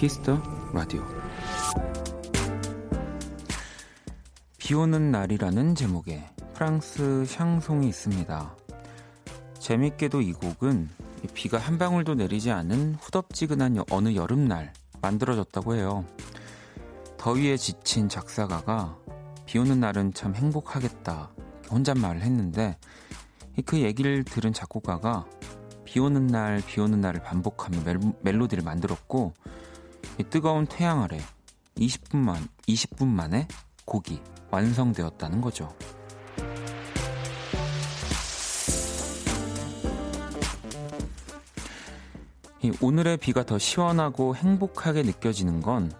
키스 더 라디오 비 오는 날이라는 제목의 프랑스 샹송이 있습니다. 재밌게도 이 곡은 비가 한 방울도 내리지 않은 후덥지근한 어느 여름날 만들어졌다고 해요. 더위에 지친 작사가가 비 오는 날은 참 행복하겠다 혼잣말을 했는데 그 얘기를 들은 작곡가가 비 오는 날, 비 오는 날을 반복하며 멜로디를 만들었고 뜨거운 태양 아래 20분만 20분 만에 곡이 완성되었다는 거죠. 오늘의 비가 더 시원하고 행복하게 느껴지는 건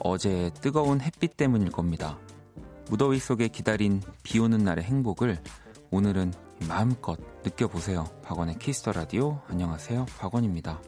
어제의 뜨거운 햇빛 때문일 겁니다. 무더위 속에 기다린 비 오는 날의 행복을 오늘은 마음껏 느껴보세요. 박원의 키스터 라디오. 안녕하세요. 박원입니다.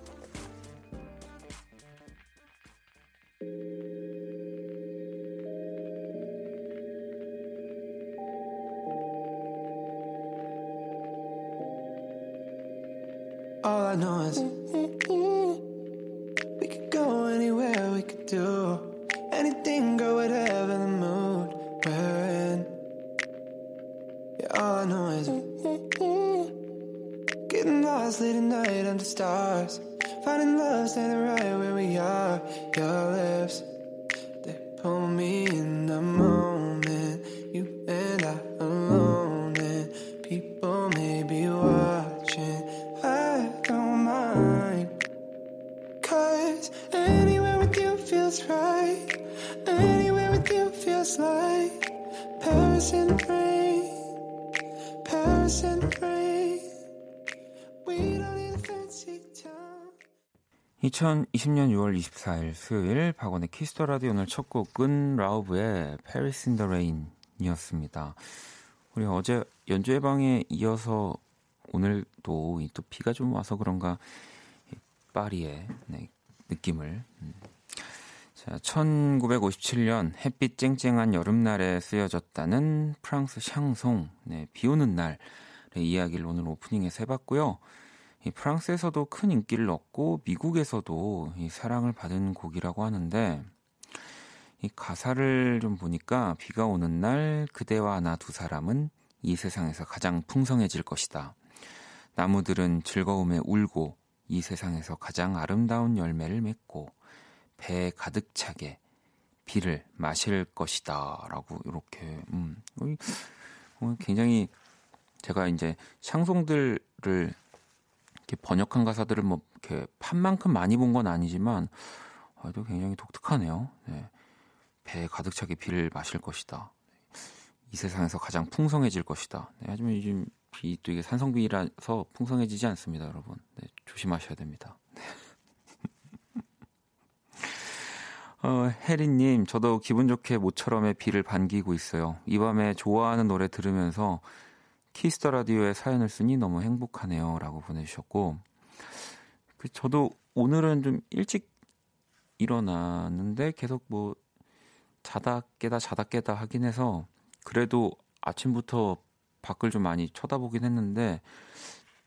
2020년 6월 24일 수요일 박원의 키스 더 라디오 오늘 첫 곡은 라우브의 Paris in the Rain이었습니다. 우리 어제 연주 예방에 이어서 오늘도 또 비가 좀 와서 그런가 파리의 네, 느낌을 음. 자, 1957년 햇빛 쨍쨍한 여름날에 쓰여졌다는 프랑스 샹송 네, 비 오는 날의 이야기를 오늘 오프닝에서 해봤고요. 이 프랑스에서도 큰 인기를 얻고 미국에서도 이 사랑을 받은 곡이라고 하는데 이 가사를 좀 보니까 비가 오는 날 그대와 나 두 사람은 이 세상에서 가장 풍성해질 것이다. 나무들은 즐거움에 울고 이 세상에서 가장 아름다운 열매를 맺고 배에 가득 차게 비를 마실 것이다라고 이렇게 음 굉장히 제가 이제 샹송들을 이렇게 번역한 가사들을 뭐 이렇게 판만큼 많이 본 건 아니지만 또 굉장히 독특하네요. 네. 배에 가득 차게 비를 마실 것이다. 이 세상에서 가장 풍성해질 것이다. 네, 하지만 요즘 비 또 이게 산성비라서 풍성해지지 않습니다, 여러분. 네, 조심하셔야 됩니다. 네. 어, 혜리님, 저도 기분 좋게 모처럼의 비를 반기고 있어요. 이 밤에 좋아하는 노래 들으면서 키스 더 라디오에 사연을 쓰니 너무 행복하네요. 라고 보내주셨고, 그, 저도 오늘은 좀 일찍 일어났는데 계속 뭐 자다 깨다 자다 깨다 하긴 해서 그래도 아침부터 밖을 좀 많이 쳐다보긴 했는데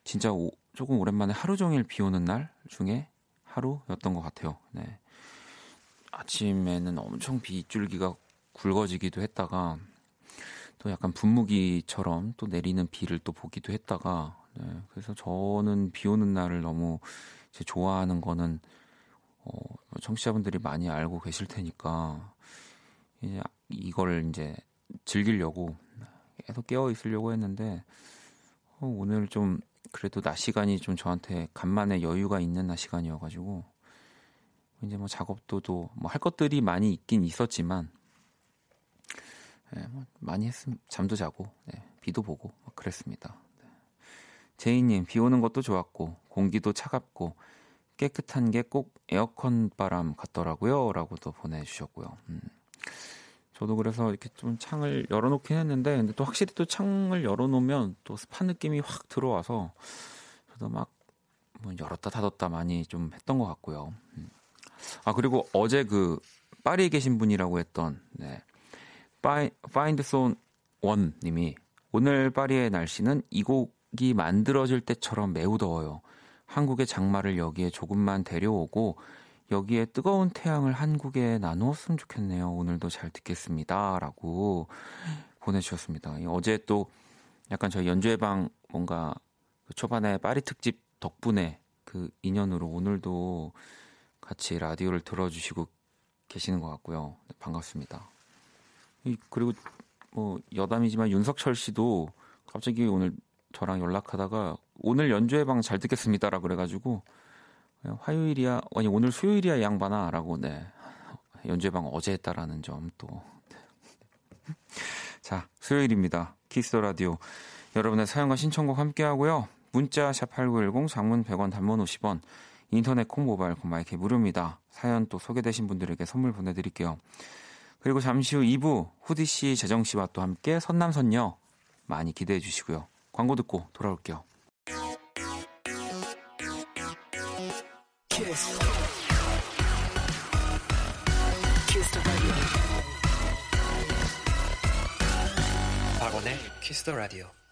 진짜 오, 조금 오랜만에 하루 종일 비 오는 날 중에 하루였던 것 같아요. 네. 아침에는 엄청 빗줄기가 굵어지기도 했다가 또 약간 분무기처럼 또 내리는 비를 또 보기도 했다가 네. 그래서 저는 비 오는 날을 너무 제 좋아하는 거는 어, 청취자분들이 많이 알고 계실 테니까 이제 이걸 이제 즐기려고 계속 깨어 있으려고 했는데 어, 오늘 좀 그래도 낮 시간이 좀 저한테 간만에 여유가 있는 낮 시간이어가지고 이제 뭐 작업도 뭐할 것들이 많이 있긴 있었지만 네, 뭐 많이 했음 잠도 자고 네, 비도 보고 뭐 그랬습니다. 네. 제이님 비 오는 것도 좋았고 공기도 차갑고 깨끗한 게 꼭 에어컨 바람 같더라고요라고도 보내주셨고요. 음. 저도 그래서 이렇게 좀 창을 열어놓긴 했는데, 근데 또 확실히 또 창을 열어놓으면 또 습한 느낌이 확 들어와서 저도 막 뭐 열었다 닫았다 많이 좀 했던 것 같고요. 음. 아 그리고 어제 그 파리에 계신 분이라고 했던 네. Find Zone One 님이 오늘 파리의 날씨는 이곡 장막이 만들어질 때처럼 매우 더워요. 한국의 장마를 여기에 조금만 데려오고 여기에 뜨거운 태양을 한국에 나누었으면 좋겠네요. 오늘도 잘 듣겠습니다. 라고 보내주셨습니다. 어제 또 약간 저희 연주회 방 뭔가 그 초반에 파리 특집 덕분에 그 인연으로 오늘도 같이 라디오를 들어주시고 계시는 것 같고요. 네, 반갑습니다. 그리고 뭐 여담이지만 윤석철 씨도 갑자기 오늘 저랑 연락하다가 오늘 연주회 방 잘 듣겠습니다라 그래가지고 화요일이야 아니 오늘 수요일이야 양반아라고 네. 연주회 방 어제 했다라는 점 또. 자 수요일입니다. 키스 라디오. 여러분의 사연과 신청곡 함께 하고요. 문자 샵 8910 장문 100원 단문 50원 인터넷 콩 모바일 콩 my K 무료입니다. 사연 또 소개되신 분들에게 선물 보내드릴게요 그리고 잠시 후 2부 후디 씨, 재정 씨와 또 함께 선남선녀 많이 기대해 주시고요. 광고 듣고 돌아올게요. 키스. 키스 더 라디오.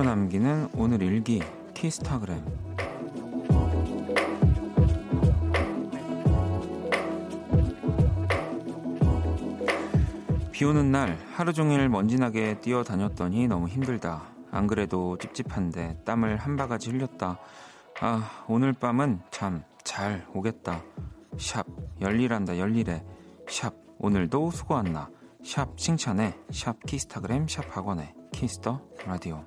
한 뼘으로 남기는 오늘 일기 키스타그램 비 오는 날 하루 종일 먼지나게 뛰어다녔더니 너무 힘들다. 안 그래도 찝찝한데 땀을 한 바가지 흘렸다. 아, 오늘 밤은 참 잘 오겠다. 샵, 열일한다, 열일해. 샵, 오늘도 수고한 나. 샵, 칭찬해. 샵, 키스타그램, 샵, 박원의. 키스 더 라디오.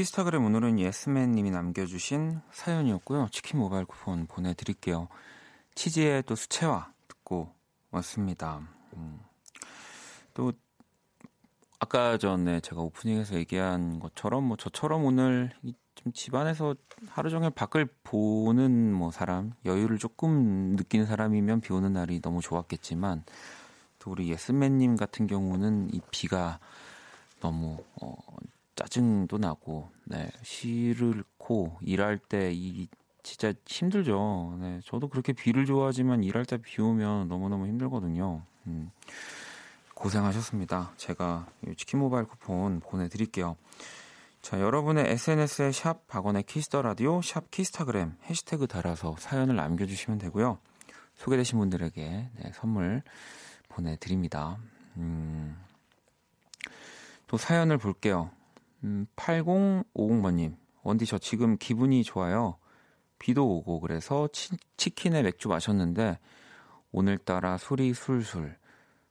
키스타그램 오늘은 예스맨님이 남겨주신 사연이었고요. 치킨 모바일 쿠폰 보내드릴게요. 치즈의 또 수채화 듣고 왔습니다. 음. 또 아까 전에 제가 오프닝에서 얘기한 것처럼 뭐 저처럼 오늘 좀 집안에서 하루 종일 밖을 보는 뭐 사람 여유를 조금 느끼는 사람이면 비 오는 날이 너무 좋았겠지만 또 우리 예스맨님 같은 경우는 이 비가 너무 어 짜증도 나고, 네, 싫고, 일할 때 이, 진짜 힘들죠. 네, 저도 그렇게 비를 좋아하지만 일할 때 비 오면 너무너무 힘들거든요. 음, 고생하셨습니다. 제가 치킨 모바일 쿠폰 보내드릴게요. 자, 여러분의 SNS에 샵 박원의 키스 더 라디오, 샵 키스타그램 해시태그 달아서 사연을 남겨주시면 되고요. 소개되신 분들에게 네, 선물 보내드립니다. 음, 또 사연을 볼게요. 음, 8050번님, 원디 저 지금 기분이 좋아요. 비도 오고 그래서 치, 치킨에 맥주 마셨는데 오늘따라 술이 술술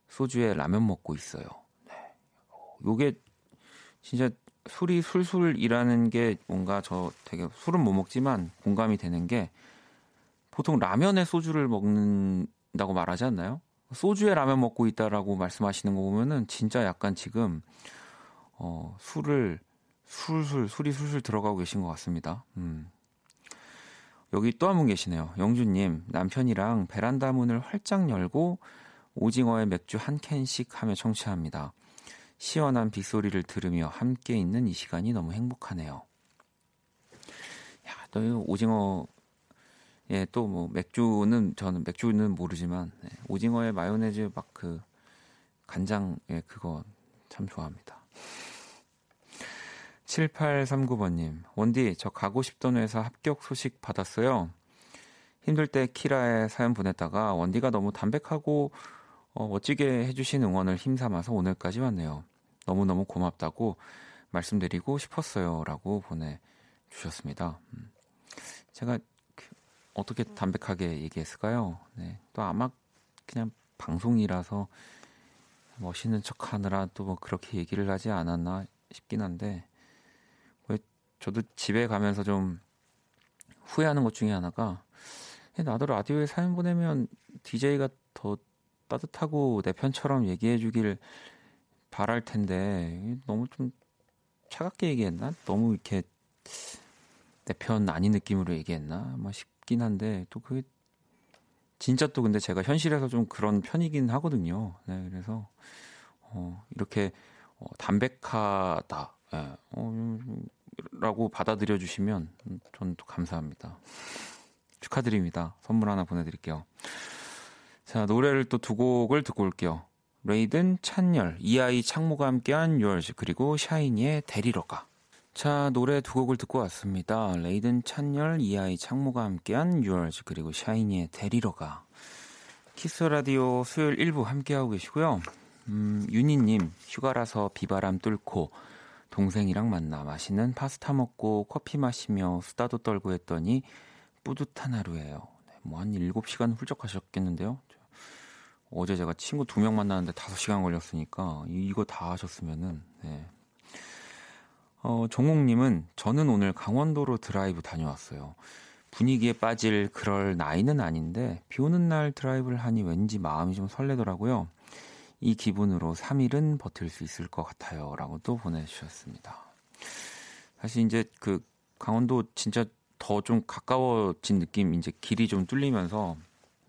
소주에 라면 먹고 있어요. 네. 요게 진짜 술이 술술이라는 게 뭔가 저 되게 술은 못 먹지만 공감이 되는 게 보통 라면에 소주를 먹는다고 말하지 않나요? 소주에 라면 먹고 있다라고 말씀하시는 거 보면은 진짜 약간 지금 어, 술을 술술 술이 술술 들어가고 계신 것 같습니다. 음. 여기 또 한 분 계시네요. 영주님 남편이랑 베란다 문을 활짝 열고 오징어에 맥주 한 캔씩 하며 청취합니다. 시원한 빗소리를 들으며 함께 있는 이 시간이 너무 행복하네요. 야, 또 오징어 예, 또 뭐 맥주는 저는 맥주는 모르지만 네, 오징어에 마요네즈 막 그 간장 예, 그거 참 좋아합니다. 7839번님, 원디, 저 가고 싶던 회사 합격 소식 받았어요. 힘들 때 키라에 사연 보냈다가 원디가 너무 담백하고 어, 멋지게 해주신 응원을 힘삼아서 오늘까지 왔네요. 너무너무 고맙다고 말씀드리고 싶었어요. 라고 보내주셨습니다. 음. 제가 그 어떻게 담백하게 얘기했을까요? 네. 또 아마 그냥 방송이라서 멋있는 척 하느라 또 뭐 그렇게 얘기를 하지 않았나 싶긴 한데, 왜 저도 집에 가면서 좀 후회하는 것 중에 하나가, 나도 라디오에 사연 보내면 DJ가 더 따뜻하고 내 편처럼 얘기해 주길 바랄 텐데, 너무 좀 차갑게 얘기했나? 너무 이렇게 내 편 아닌 느낌으로 얘기했나? 뭐 싶긴 한데, 또 그게 진짜 또 근데 제가 현실에서 좀 그런 편이긴 하거든요. 네, 그래서 어, 이렇게 어, 담백하다. 예, 어, 라고 받아들여 주시면 저는 또 감사합니다. 축하드립니다. 선물 하나 보내드릴게요. 자, 노래를 또 두 곡을 듣고 올게요. 레이든, 찬열, 이하이 창모가 함께한 Yours, 그리고 샤이니의 데리러 가. 자, 노래 두 곡을 듣고 왔습니다. 레이든 찬열, 이하이 창모가 함께한 Yours, 그리고 샤이니의 데리러 가. 키스 라디오 수요일 1부 함께하고 계시고요. 음, 윤희님, 휴가라서 비바람 뚫고 동생이랑 만나 맛있는 파스타 먹고 커피 마시며 수다도 떨고 했더니 뿌듯한 하루예요. 네, 뭐한 7시간 훌쩍 하셨겠는데요. 어제 제가 친구 두 명 만나는데 5시간 걸렸으니까 이거 다 하셨으면은 네. 어, 종옥님은 저는 오늘 강원도로 드라이브 다녀왔어요. 분위기에 빠질 그럴 나이는 아닌데 비 오는 날 드라이브를 하니 왠지 마음이 좀 설레더라고요. 이 기분으로 3일은 버틸 수 있을 것 같아요. 라고 또 보내주셨습니다. 사실 이제 그 강원도 진짜 더 좀 가까워진 느낌, 이제 길이 좀 뚫리면서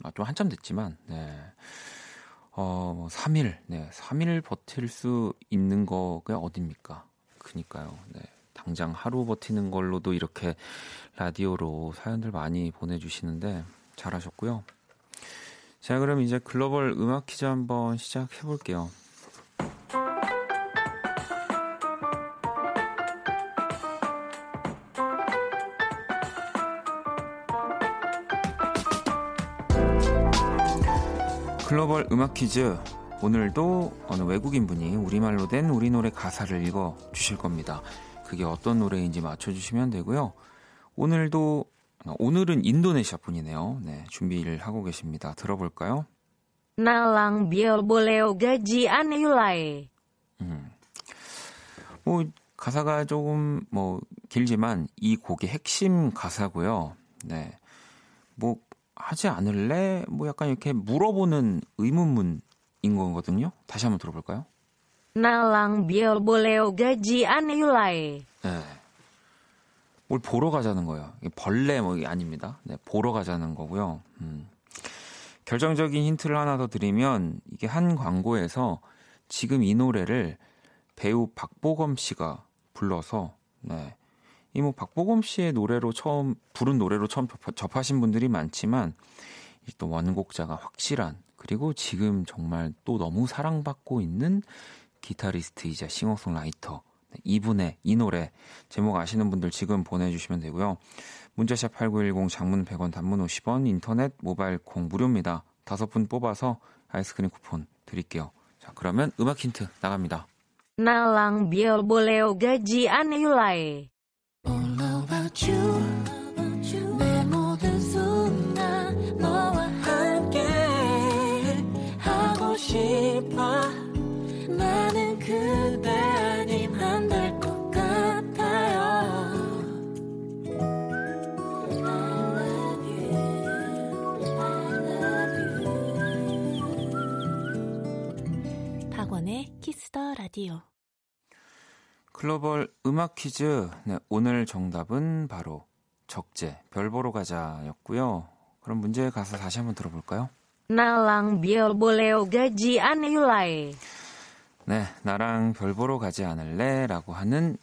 아, 좀 한참 됐지만, 네. 어, 3일, 네. 3일 버틸 수 있는 거가 어딥니까? 그니까요. 네. 당장 하루 버티는 걸로도 이렇게 라디오로 사연들 많이 보내주시는데 잘하셨고요. 자, 그럼 이제 글로벌 음악 퀴즈 한번 시작해 볼게요. 글로벌 음악 퀴즈 오늘도 어느 외국인 분이 우리말로 된 우리 노래 가사를 읽어 주실 겁니다. 그게 어떤 노래인지 맞춰주시면 되고요. 오늘도 오늘은 인도네시아 분이네요. 네, 준비를 하고 계십니다. 들어볼까요? 나랑 biar boleh gajian yulai. 음. 뭐 가사가 조금 뭐 길지만 이 곡의 핵심 가사고요. 네. 뭐 하지 않을래? 뭐 약간 이렇게 물어보는 의문문 인 거거든요. 다시 한번 들어볼까요? 나랑 biar boleh gajian yulai. 네. 뭘 보러 가자는 거예요. 벌레 뭐 아닙니다. 네, 보러 가자는 거고요. 음. 결정적인 힌트를 하나 더 드리면 이게 한 광고에서 지금 이 노래를 배우 박보검 씨가 불러서 네. 이 뭐 박보검 씨의 노래로 처음 부른 노래로 처음 접하신 분들이 많지만 또 원곡자가 확실한 그리고 지금 정말 또 너무 사랑받고 있는 기타리스트이자 싱어송라이터 이분의 이 노래 제목 아시는 분들 지금 보내주시면 되고요. 문자샵 8910 장문 100원 단문 50원 인터넷 모바일 콩 무료입니다. 다섯 분 뽑아서 아이스크림 쿠폰 드릴게요. 자 그러면 음악 힌트 나갑니다. 나랑 biar boleh gajian yulai. All about you. 내 모든 순간 너와 함께 하고 싶어 라디오. 글로벌 음악 퀴즈 네, 오늘 정답은 바로 적재 별 보러 가자였고요. 그럼 문제의 가사 다시 한번 들어볼까요? 나랑 별 보러 가지 않을래. 네, 나랑 별 보러 가지 않을래? 라고 하는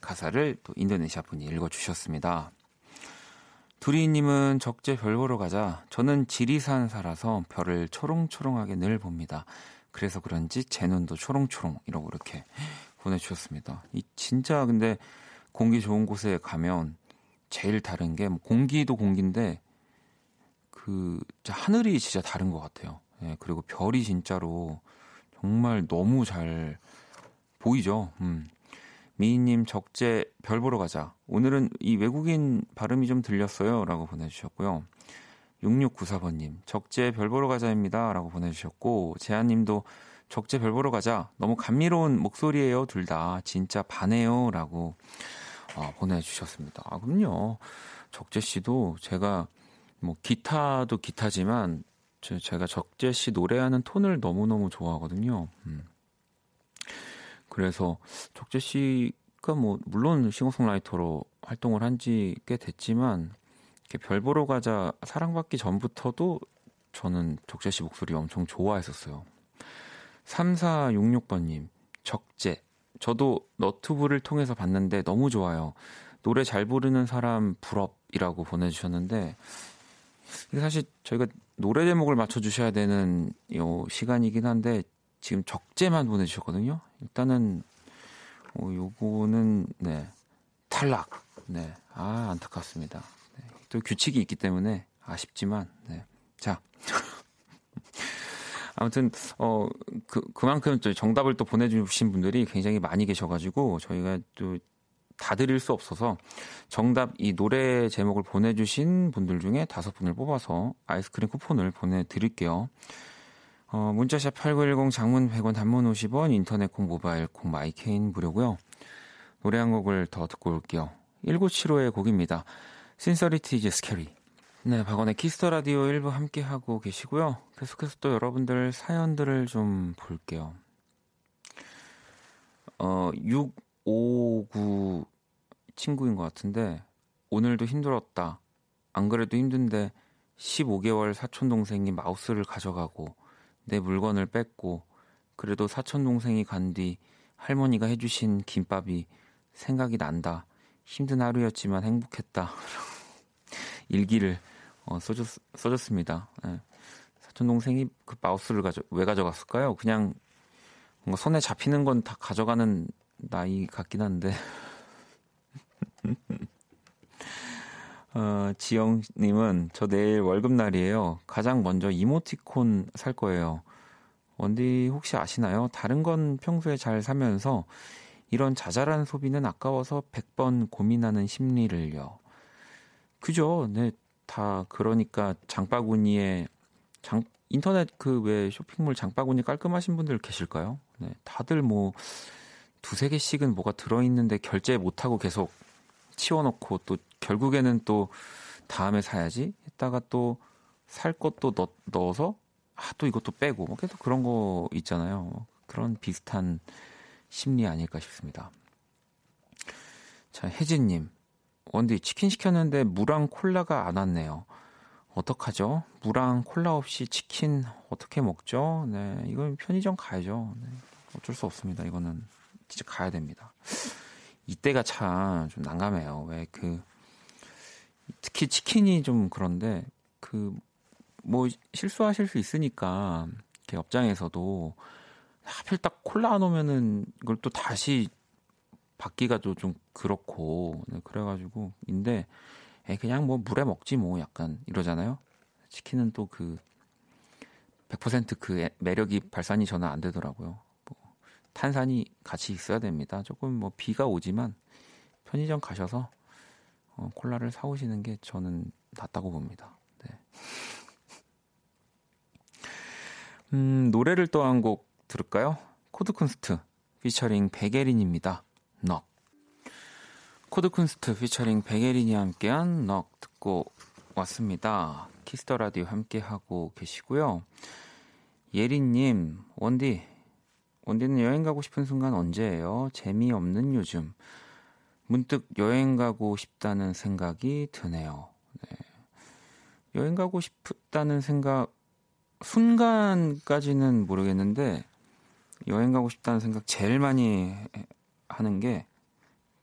가사를 또 인도네시아 분이 읽어주셨습니다. 두리님은 적재 별 보러 가자. 저는 지리산 살아서 별을 초롱초롱하게 늘 봅니다. 그래서 그런지 제 눈도 초롱초롱 이러고 이렇게 보내주셨습니다. 이 진짜 근데 공기 좋은 곳에 가면 제일 다른 게뭐 공기도 공기인데 그 하늘이 진짜 다른 것 같아요. 예, 그리고 별이 진짜로 정말 너무 잘 보이죠. 음. 미희님 적재 별 보러 가자. 오늘은 이 외국인 발음이 좀 들렸어요. 라고 보내주셨고요. 6694번님, 적재 별 보러 가자입니다. 라고 보내주셨고, 재한님도 적재 별 보러 가자. 너무 감미로운 목소리예요. 둘 다. 진짜 반해요. 라고 어, 보내주셨습니다. 아, 그럼요. 적재 씨도 제가 뭐 기타도 기타지만 제가 적재 씨 노래하는 톤을 너무너무 좋아하거든요. 음. 그래서 적재 씨가 뭐 물론 싱어송라이터로 활동을 한 지 꽤 됐지만 별 보러 가자 사랑받기 전부터도 저는 적재 씨 목소리 엄청 좋아했었어요. 3466번님, 적재. 저도 너튜브를 통해서 봤는데 너무 좋아요. 노래 잘 부르는 사람 부럽이라고 보내주셨는데, 사실 저희가 노래 제목을 맞춰주셔야 되는 요 시간이긴 한데, 지금 적재만 보내주셨거든요. 일단은, 어, 요거는, 네, 탈락. 네, 아, 안타깝습니다. 네, 또 규칙이 있기 때문에 아쉽지만, 네. 자. 아무튼 어 그 그만큼 또 정답을 또 보내주신 분들이 굉장히 많이 계셔가지고 저희가 또 다 드릴 수 없어서 정답 이 노래 제목을 보내주신 분들 중에 다섯 분을 뽑아서 아이스크림 쿠폰을 보내드릴게요. 어, 문자샵 8910 장문 100원 단문 50원 인터넷 콩 모바일 콩 my K는 무료고요. 노래 한 곡을 더 듣고 올게요. 1975의 곡입니다. Sincerity is scary. 네, 박원의 Kiss the Radio 1부 함께 하고 계시고요. 계속해서 또 여러분들 사연들을 좀 볼게요. 어, 659 친구인 것 같은데 오늘도 힘들었다. 안 그래도 힘든데 15개월 사촌 동생이 마우스를 가져가고 내 물건을 뺏고 그래도 사촌 동생이 간 뒤 할머니가 해주신 김밥이 생각이 난다. 힘든 하루였지만 행복했다. 일기를 어, 써줬, 써줬습니다. 네. 사촌 동생이 그 마우스를 가져 왜 가져갔을까요? 그냥 뭔가 손에 잡히는 건 다 가져가는 나이 같긴 한데. 어, 지영님은 저 내일 월급날이에요. 가장 먼저 이모티콘 살 거예요. 원디 혹시 아시나요? 다른 건 평소에 잘 사면서 이런 자잘한 소비는 아까워서 100번 고민하는 심리를요. 그죠? 네, 다 그러니까 장바구니에 장 인터넷 그 왜 쇼핑몰 장바구니 깔끔하신 분들 계실까요? 네, 다들 뭐 두세 개씩은 뭐가 들어 있는데 결제 못 하고 계속 치워 놓고 또 결국에는 또 다음에 사야지 했다가 또 살 것도 넣, 넣어서 아 또 이것도 빼고 뭐 계속 그런 거 있잖아요. 그런 비슷한 심리 아닐까 싶습니다. 자 혜진님 원디 치킨 시켰는데 무랑 콜라가 안 왔네요. 어떡하죠? 무랑 콜라 없이 치킨 어떻게 먹죠? 네, 이건 편의점 가야죠. 네, 어쩔 수 없습니다. 이거는 진짜 가야 됩니다. 이때가 참 좀 난감해요. 왜 그 특히 치킨이 좀 그런데 그 뭐 실수하실 수 있으니까 이렇게 업장에서도 하필 딱 콜라 안 오면은 이걸 또 다시 받기가 또 좀 그렇고 네, 그래가지고 인데 에 그냥 뭐 물에 먹지 뭐 약간 이러잖아요. 치킨은 또 그 100%그 매력이 발산이 저는 안 되더라고요. 뭐 탄산이 같이 있어야 됩니다. 조금 뭐 비가 오지만 편의점 가셔서 어, 콜라를 사오시는 게 저는 낫다고 봅니다. 네. 음, 노래를 또 한 곡 들을까요? 코드쿤스트 피처링 백예린입니다. 넋. 코드쿤스트 피처링 백예린이 함께한 넋 듣고 왔습니다. Kiss the Radio 함께하고 계시고요. 예린님, 원디, 원디는 여행 가고 싶은 순간 언제예요? 재미없는 요즘. 문득 여행 가고 싶다는 생각이 드네요. 네. 여행 가고 싶다는 생각, 순간까지는 모르겠는데, 여행 가고 싶다는 생각 제일 많이 하는 게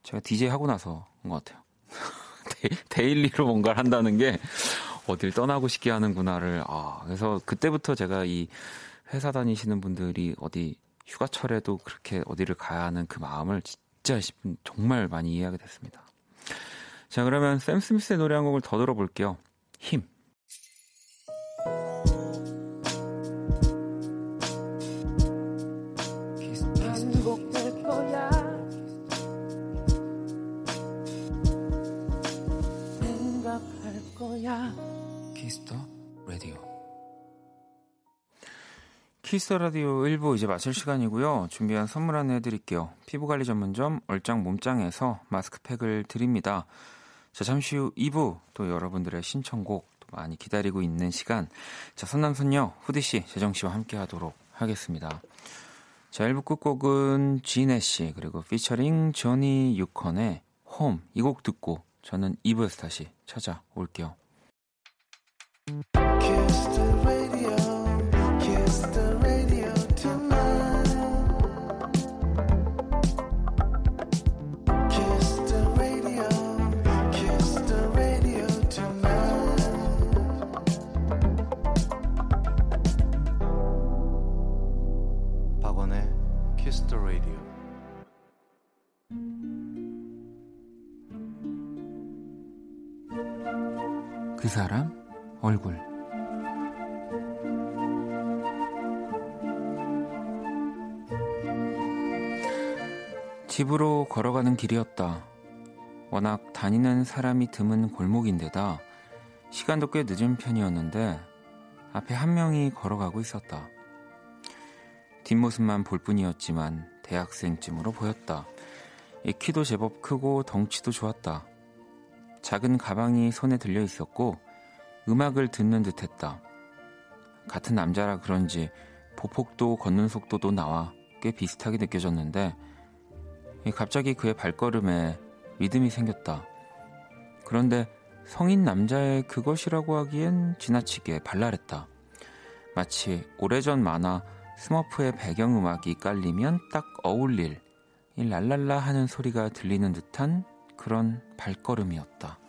제가 DJ 하고 나서인 것 같아요. daily로 뭔가를 한다는 게 어딜 떠나고 싶게 하는구나를 아 그래서 그때부터 제가 이 회사 다니시는 분들이 어디 휴가철에도 그렇게 어디를 가야 하는 그 마음을 진짜 정말 많이 이해하게 됐습니다. 자, 그러면 샘 스미스의 노래 한 곡을 더 들어볼게요. 힘. Kiss the Radio 1부 이제 마칠 시간이고요. 준비한 선물 하나 해드릴게요. 피부관리 전문점 얼짱 몸짱에서 마스크팩을 드립니다. 자, 잠시 후 2부 또 여러분들의 신청곡 또 많이 기다리고 있는 시간. 자, 선남선녀 후디씨, 재정씨와 함께 하도록 하겠습니다. 자, 1부 끝곡은 gnash, 그리고 피처링 Johnny Yukon의 home, 이 곡 듣고 저는 2부에서 다시 찾아올게요. 사람 얼굴 집으로 걸어가는 길이었다. 워낙 다니는 사람이 드문 골목인데다 시간도 꽤 늦은 편이었는데 앞에 한 명이 걸어가고 있었다. 뒷모습만 볼 뿐이었지만 대학생쯤으로 보였다. 이 키도 제법 크고 덩치도 좋았다. 작은 가방이 손에 들려 있었고 음악을 듣는 듯 했다. 같은 남자라 그런지 보폭도 걷는 속도도 나와 꽤 비슷하게 느껴졌는데 갑자기 그의 발걸음에 리듬이 생겼다. 그런데 성인 남자의 그것이라고 하기엔 지나치게 발랄했다. 마치 오래전 만화 스머프의 배경음악이 깔리면 딱 어울릴 이 랄랄라 하는 소리가 들리는 듯한 그런 발걸음이었다.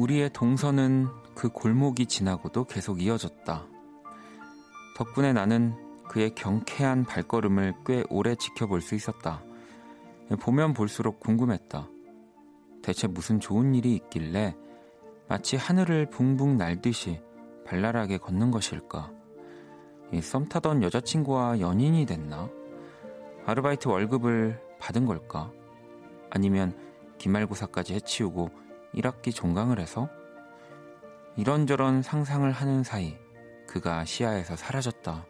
우리의 동선은 그 골목이 지나고도 계속 이어졌다. 덕분에 나는 그의 경쾌한 발걸음을 꽤 오래 지켜볼 수 있었다. 보면 볼수록 궁금했다. 대체 무슨 좋은 일이 있길래 마치 하늘을 붕붕 날듯이 발랄하게 걷는 것일까? 썸 타던 여자친구와 연인이 됐나? 아르바이트 월급을 받은 걸까? 아니면 기말고사까지 해치우고 1학기 종강을 해서? 이런저런 상상을 하는 사이 그가 시야에서 사라졌다.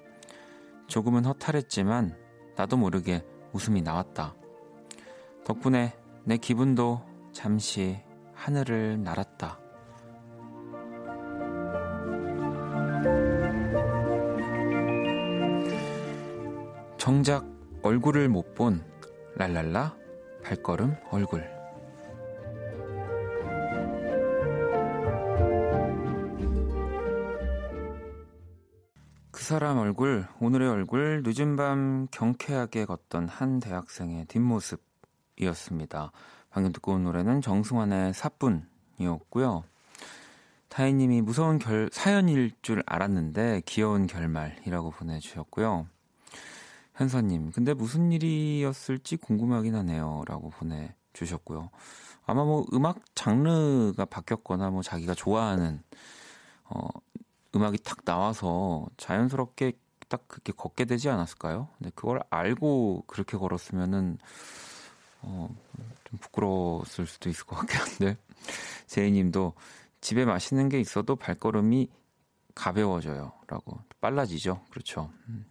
조금은 허탈했지만 나도 모르게 웃음이 나왔다. 덕분에 내 기분도 잠시 하늘을 날았다. 정작 얼굴을 못 본 랄랄라 발걸음 얼굴. 사람 얼굴, 오늘의 얼굴, 늦은 밤 경쾌하게 걷던 한 대학생의 뒷모습이었습니다. 방금 듣고 온 노래는 정승환의 사뿐이었고요. 타이님이 무서운 결, 사연일 줄 알았는데 귀여운 결말이라고 보내주셨고요. 현서님, 근데 무슨 일이었을지 궁금하긴 하네요. 라고 보내주셨고요. 아마 뭐 음악 장르가 바뀌었거나 뭐 자기가 좋아하는, 어, 음악이 탁 나와서 자연스럽게 딱 그렇게 걷게 되지 않았을까요? 근데 그걸 알고 그렇게 걸었으면은, 어, 좀 부끄러웠을 수도 있을 것 같긴 한데. 제이님도 집에 맛있는 게 있어도 발걸음이 가벼워져요. 라고. 빨라지죠. 그렇죠. 음.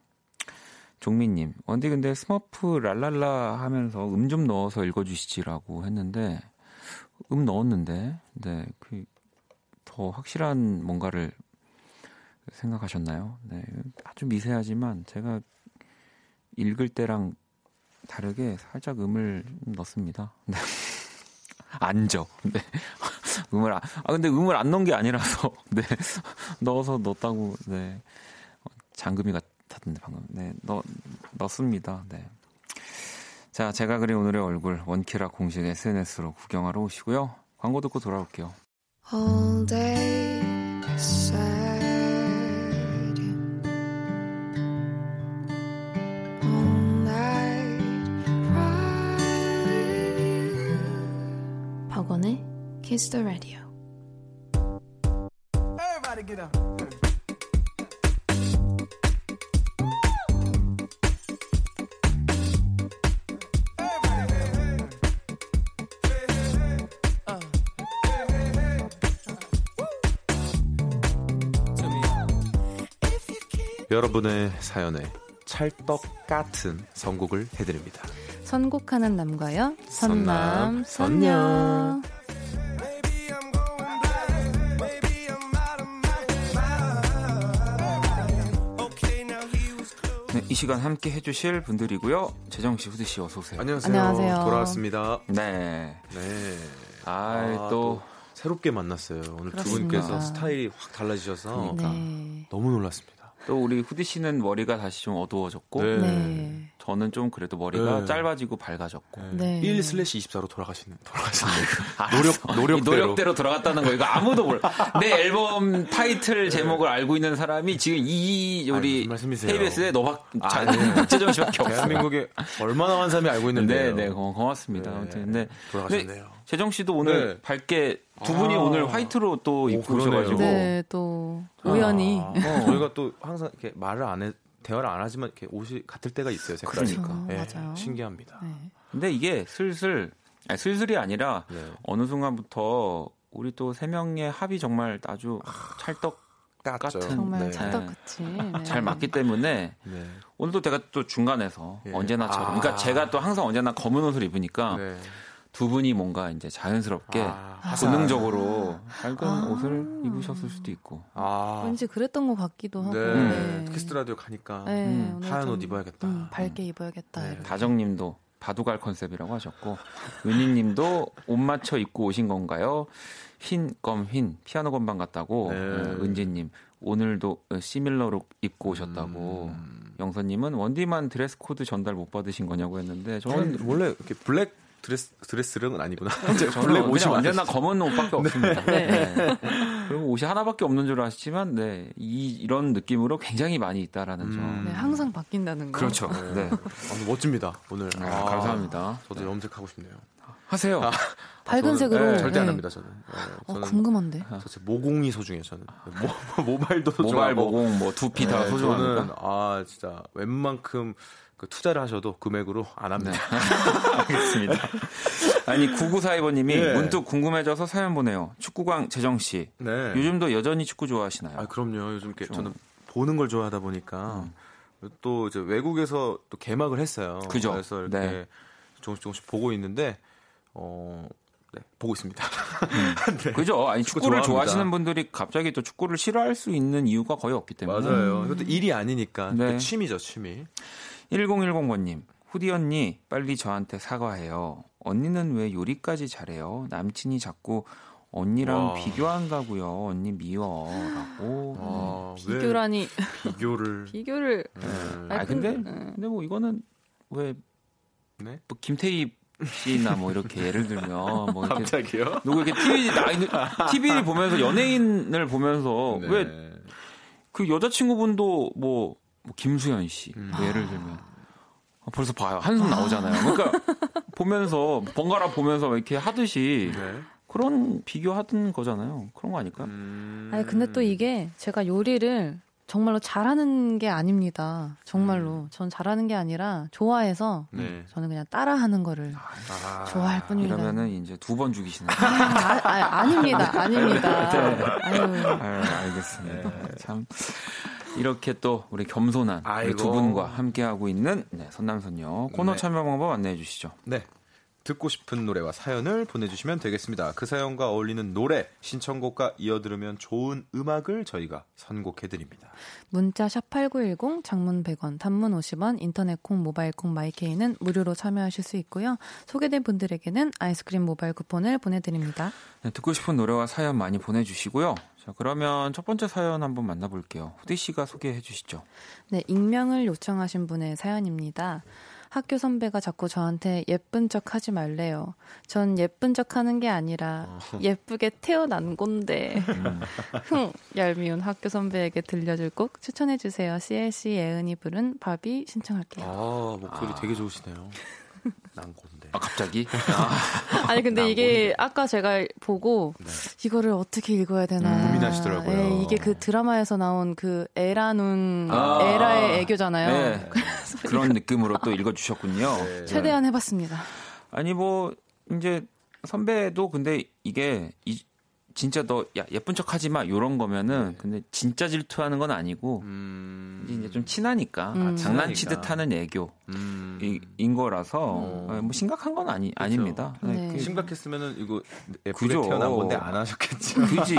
종민님, 언디 근데 스머프 랄랄라 하면서 음 좀 넣어서 읽어주시지라고 했는데, 음 넣었는데, 네, 그, 더 확실한 뭔가를 생각하셨나요? 네, 아주 미세하지만 제가 읽을 때랑 다르게 살짝 음을 넣습니다. 네. 안죠. 네. 음을, 아, 아, 근데 음을 안 넣은 게 아니라서, 네. 넣어서 넣었다고, 네. 장금이 같았는데, 방금. 네. 넣, 넣습니다. 네. 자, 제가 그린 오늘의 얼굴, 원키라 공식 SNS로 구경하러 오시고요. 광고 듣고 돌아올게요. all day Kiss the Radio. Everybody get up. 여러분의 사연에 찰떡 같은 선곡을 해드립니다. 선곡하는 남과요. 선남, 선남, 선녀. 시간 함께 해주실 분들이고요. 재정 씨, 후드 씨 어서 오세요. 안녕하세요. 안녕하세요. 돌아왔습니다. 네. 네. 아, 또 새롭게 만났어요. 오늘 두 그렇습니다. 분께서 스타일이 확 달라지셔서 네. 너무 놀랐습니다. 또 우리 후디 씨는 머리가 다시 좀 어두워졌고 네. 네. 저는 좀 그래도 머리가 네. 짧아지고 밝아졌고 네. 1 슬래시 24로 돌아가시는 돌아가시는. 노력 노력대로 이 노력대로 들어갔다는 거 이거 아무도 몰라. 내 앨범 타이틀 제목을 알고 있는 사람이 지금 이 아니, 우리? KBS에 너밖 아, 네. 박재정 씨밖에 없어. 대한민국에 얼마나 많은 사람이 알고 있는데 네, 네, 고- 고맙습니다. 네. 아무튼 근데 돌아가셨네요. 재정 씨도 오늘 네. 밝게 두 분이 아. 오늘 화이트로 또 입고. 오셔가지고 네, 또 우연히 아, 저희가 또 항상 이렇게 말을 안 해, 대화를 안 하지만 이렇게 옷이 같을 때가 있어요. 색깔이. 그렇죠. 예, 맞아요. 신기합니다. 네. 근데 이게 슬슬 아니, 슬슬이 아니라 네. 어느 순간부터 우리 또 세 명의 합이 정말 아주 찰떡 깠죠. 같은 정말 네. 찰떡같이 네. 잘 맞기 때문에 네. 오늘도 제가 또 중간에서 예. 언제나처럼 아. 그러니까 제가 또 항상 언제나 검은 옷을 입으니까 네. 두 분이 뭔가 이제 자연스럽게 아, 본능적으로 밝은 아. 옷을 입으셨을 수도 있고 아, 왠지 그랬던 것 같기도 하고. 네. Kiss the Radio 가니까 네, 음, 하얀 좀, 옷 입어야겠다. 음, 밝게 입어야겠다. 네. 다정님도 바둑알 컨셉이라고 하셨고 은희님도 옷 맞춰 입고 오신 건가요? 흰 검 흰 피아노 건반 같다고 네. 어, 은지님 오늘도 어, similar look 입고 오셨다고 음. 영선님은 원디만 드레스 코드 전달 못 받으신 거냐고 했는데 저는 원래 이렇게 블랙 드레스 드레스는 아니구나. 저는 블랙 옷이 많아서. 검은 옷밖에 없습니다. 네. 네. 그리고 옷이 하나밖에 없는 줄 아시지만 네, 이, 이런 느낌으로 굉장히 많이 있다라는 음. 점. 네, 항상 바뀐다는 거. 그렇죠. 네. 아, 멋집니다. 오늘. 아, 감사합니다. 저도 염색하고 싶네요. 하세요. 밝은 저는, 색으로. 네, 절대 안 네. 합니다. 저는. 네, 어, 저는 궁금한데. 저 제 모공이 소중해요. 저는 모, 모발도 소중하고. 모발 모공 뭐 두피 다 네, 소중합니까? 저는 아 진짜 웬만큼 그 투자를 하셔도 금액으로 안 합니다. 알겠습니다. 아니 9942번님이 예. 문득 궁금해져서 사연 보내요. 축구광 재정 씨. 네. 요즘도 여전히 축구 좋아하시나요? 아 그럼요. 요즘 좀. 저는 보는 걸 좋아하다 보니까 또 이제 외국에서 또 개막을 했어요. 그죠. 그래서 이렇게 네. 조금씩 조금씩 보고 있는데 어 네, 보고 있습니다. 네. 그죠? 아니 축구 축구를 좋아합니다. 좋아하시는 분들이 갑자기 또 축구를 싫어할 수 있는 이유가 거의 없기 때문에. 맞아요. 이것도 일이 아니니까 네. 그 취미죠, 취미. 1010번님, 후디 언니, 빨리 저한테 사과해요. 언니는 왜 요리까지 잘해요? 남친이 자꾸 언니랑 와. 비교한다고요. 언니 미워. 라고. 아, 왜 비교라니. 비교를 비교를. 네. 아, 근데, 음. 근데 뭐 이거는 왜, 네? 뭐 김태희 씨나 뭐 이렇게 예를 들면 뭐 이렇게 갑자기요? 누구 이렇게 TV, 나, TV 보면서 연예인을 보면서 네. 왜그 여자친구분도 뭐, 뭐 김수현 씨, 음. 뭐 예를 들면 아, 벌써 봐요 한숨 나오잖아요. 그러니까 보면서 번갈아 보면서 이렇게 하듯이 네. 그런 비교하던 거잖아요. 그런 거 아닐까? 음. 아니 근데 또 이게 제가 요리를 정말로 잘하는 게 아닙니다. 정말로 전 잘하는 게 아니라 좋아해서 네. 저는 그냥 따라하는 거를 아, 좋아할 뿐입니다. 이러면은 이제 두 번 죽이시는 거예요. 아, 아, 아 닙니다, 아닙니다. 네. 아유, 아유, 알겠습니다. 참 이렇게 또 우리 겸손한 우리. 두 분과 함께 하고 있는 네, 선남선녀 코너 네. 참여 방법 안내해 주시죠. 네. 듣고 싶은 노래와 사연을 보내주시면 되겠습니다. 그 사연과 어울리는 노래, 신청곡과 이어 들으면 좋은 음악을 저희가 선곡해드립니다. 문자 샵8910 장문 100원, 단문 50원, 인터넷 콩, 모바일 콩, 마이케이는 무료로 참여하실 수 있고요. 소개된 분들에게는 아이스크림 모바일 쿠폰을 보내드립니다. 네, 듣고 싶은 노래와 사연 많이 보내주시고요. 자, 그러면 첫 번째 사연 한번 만나볼게요. 후디 씨가 소개해 주시죠. 네, 익명을 요청하신 분의 사연입니다. 학교 선배가 자꾸 저한테 예쁜 척 하지 말래요. 전 예쁜 척 하는 게 아니라 어. 예쁘게 태어난 건데. 음. 흥, 얄미운 학교 선배에게 들려줄 곡 추천해 주세요. CLC 예은이 부른 바비 신청할게요. 아 목소리 되게 좋으시네요. 난 건데. 아 갑자기? 아 니 근데 이게 아까 제가 보고 네. 이거를 어떻게 읽어야 되나 음, 고민하시더라고요. 네, 이게 그 드라마에서 나온 그 에라눈 아. 에라의 애교잖아요. 네. 그런 느낌으로 또 읽어주셨군요. 네. 최대한 해봤습니다. 아니 뭐 이제 선배도 근데 이게 이, 진짜 너 야, 예쁜 척 하지 마 요런 거면은 근데 진짜 질투하는 건 아니고 음. 이제 좀 친하니까 음. 장난치듯 친하니까. 하는 애교 음. 이- 인 거라서 어. 어, 뭐 심각한 건 아니 아닙니다. 네. 그- 심각했으면은 이거 예쁘게 그죠. 태어난 건데 안 하셨겠죠. 그지.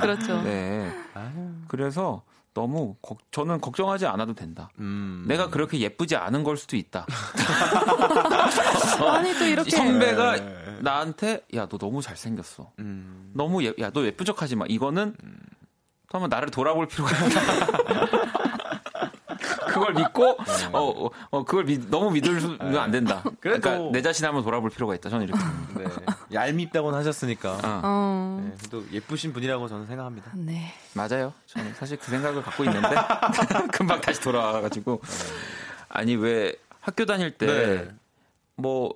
그렇죠. 네. 아유. 그래서 너무 걱- 저는 걱정하지 않아도 된다. 음. 내가 그렇게 예쁘지 않은 걸 수도 있다. 아니 또 이렇게 선배가 네. 나한테 야 너 너무 잘생겼어. 음. 너무 예, 야너 예쁜 척하지 마. 이거는 또 한번 나를 돌아볼 필요가 있다. 그걸 믿고 어, 어, 어, 그걸 믿- 너무 믿으면 안 된다. 그러니까 내 자신 한번 돌아볼 필요가 있다. 저는 이렇게. 네. 얄밉다고는 하셨으니까. 어, 어, 네, 그래도 예쁘신 분이라고 저는 생각합니다. 네. 맞아요. 저는 사실 그 생각을 갖고 있는데 금방 다시 돌아와가지고 아니 왜 학교 다닐 때 뭐